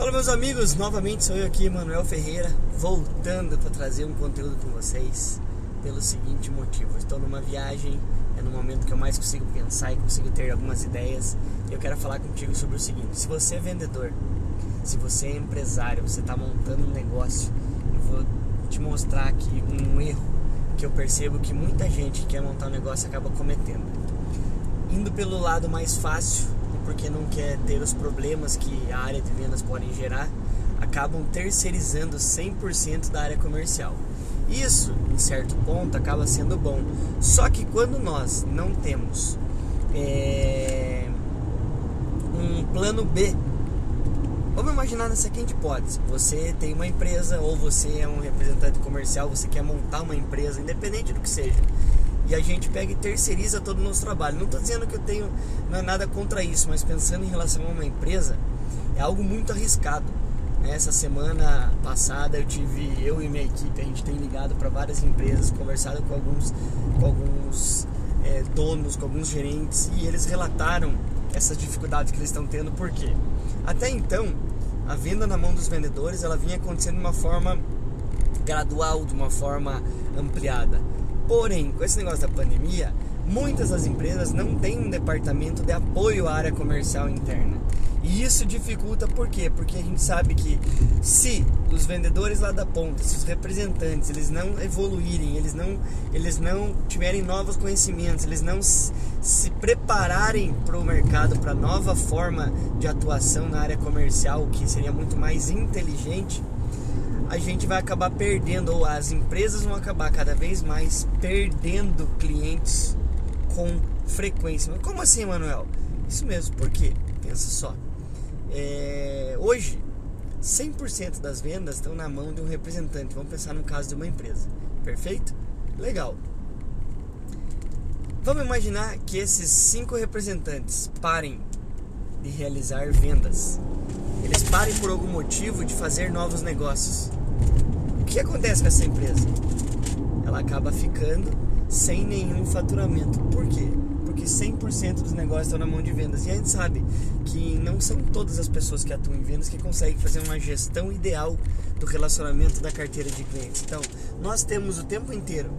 Fala meus amigos, novamente sou eu aqui, Manuel Ferreira, voltando para trazer um conteúdo com vocês pelo seguinte motivo. Estou numa viagem, é no momento que eu mais consigo pensar e consigo ter algumas ideias. E eu quero falar contigo sobre o seguinte: se você é vendedor, se você é empresário, você está montando um negócio, eu vou te mostrar aqui um erro que eu percebo que muita gente que quer montar um negócio acaba cometendo. Indo pelo lado mais fácil, porque não quer ter os problemas que a área de vendas podem gerar, acabam terceirizando 100% da área comercial. Isso, em certo ponto, acaba sendo bom. Só que quando nós não temos é, um plano B, vamos imaginar nessa seguinte hipótese: você tem uma empresa ou você é um representante comercial, você quer montar uma empresa, independente do que seja e a gente pega e terceiriza todo o nosso trabalho. Não estou dizendo que eu tenho é nada contra isso, mas pensando em relação a uma empresa, é algo muito arriscado. Essa semana passada eu tive, eu e minha equipe, a gente tem ligado para várias empresas, conversado com alguns, com alguns é, donos, com alguns gerentes e eles relataram essas dificuldades que eles estão tendo. Por quê? Até então, a venda na mão dos vendedores ela vinha acontecendo de uma forma gradual, de uma forma ampliada. Porém, com esse negócio da pandemia, muitas das empresas não têm um departamento de apoio à área comercial interna. E isso dificulta por quê? Porque a gente sabe que se os vendedores lá da ponta, se os representantes, eles não evoluírem, eles não, eles não tiverem novos conhecimentos, eles não se, prepararem para o mercado, para nova forma de atuação na área comercial, que seria muito mais inteligente, a gente vai acabar perdendo, ou as empresas vão acabar cada vez mais perdendo clientes com frequência. Como assim, Manuel? Isso mesmo, porque, pensa só, é, hoje 100% das vendas estão na mão de um representante. Vamos pensar no caso de uma empresa, perfeito? Legal. Vamos imaginar que esses cinco representantes parem de realizar vendas. Eles parem por algum motivo de fazer novos negócios que acontece com essa empresa? Ela acaba ficando sem nenhum faturamento. Por quê? Porque 100% dos negócios estão na mão de vendas. E a gente sabe que não são todas as pessoas que atuam em vendas que conseguem fazer uma gestão ideal do relacionamento da carteira de clientes. Então, nós temos o tempo inteiro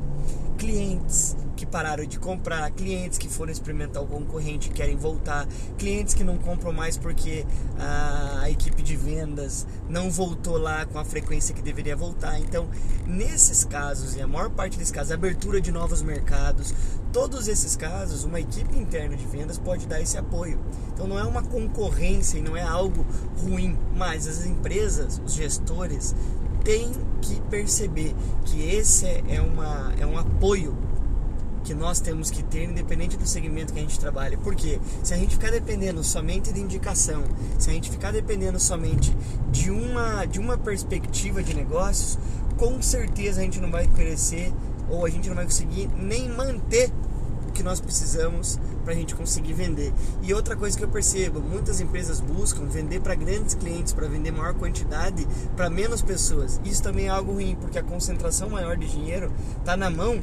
clientes que pararam de comprar, clientes que foram experimentar o concorrente e querem voltar, clientes que não compram mais porque a, a equipe de vendas não voltou lá com a frequência que deveria voltar. Então, nesses casos, e a maior parte desses casos, abertura de novos mercados, todos esses casos, uma equipe interna de vendas pode dar esse apoio. Então, não é uma concorrência e não é algo ruim, mas as empresas, os gestores, tem que perceber que esse é, uma, é um apoio que nós temos que ter, independente do segmento que a gente trabalha. Porque se a gente ficar dependendo somente de indicação, se a gente ficar dependendo somente de uma, de uma perspectiva de negócios, com certeza a gente não vai crescer ou a gente não vai conseguir nem manter o que nós precisamos para a gente conseguir vender. E outra coisa que eu percebo, muitas empresas buscam vender para grandes clientes, para vender maior quantidade para menos pessoas. Isso também é algo ruim, porque a concentração maior de dinheiro está na mão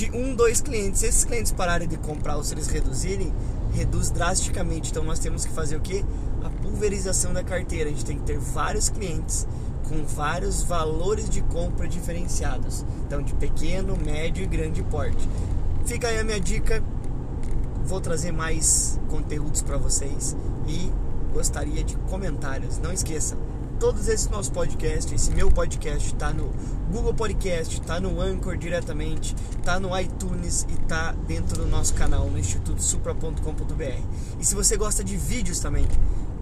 de um, dois clientes. Se esses clientes pararem de comprar ou se eles reduzirem, reduz drasticamente. Então nós temos que fazer o que? A pulverização da carteira. A gente tem que ter vários clientes com vários valores de compra diferenciados. Então de pequeno, médio e grande porte. Fica aí a minha dica vou trazer mais conteúdos para vocês e gostaria de comentários. Não esqueça, todos esses nossos podcasts, esse meu podcast está no Google Podcast, está no Anchor diretamente, está no iTunes e está dentro do nosso canal no institutosupra.com.br. E se você gosta de vídeos também,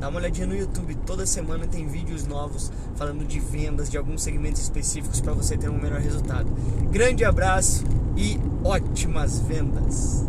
dá uma olhadinha no YouTube. Toda semana tem vídeos novos falando de vendas, de alguns segmentos específicos para você ter um melhor resultado. Grande abraço e ótimas vendas!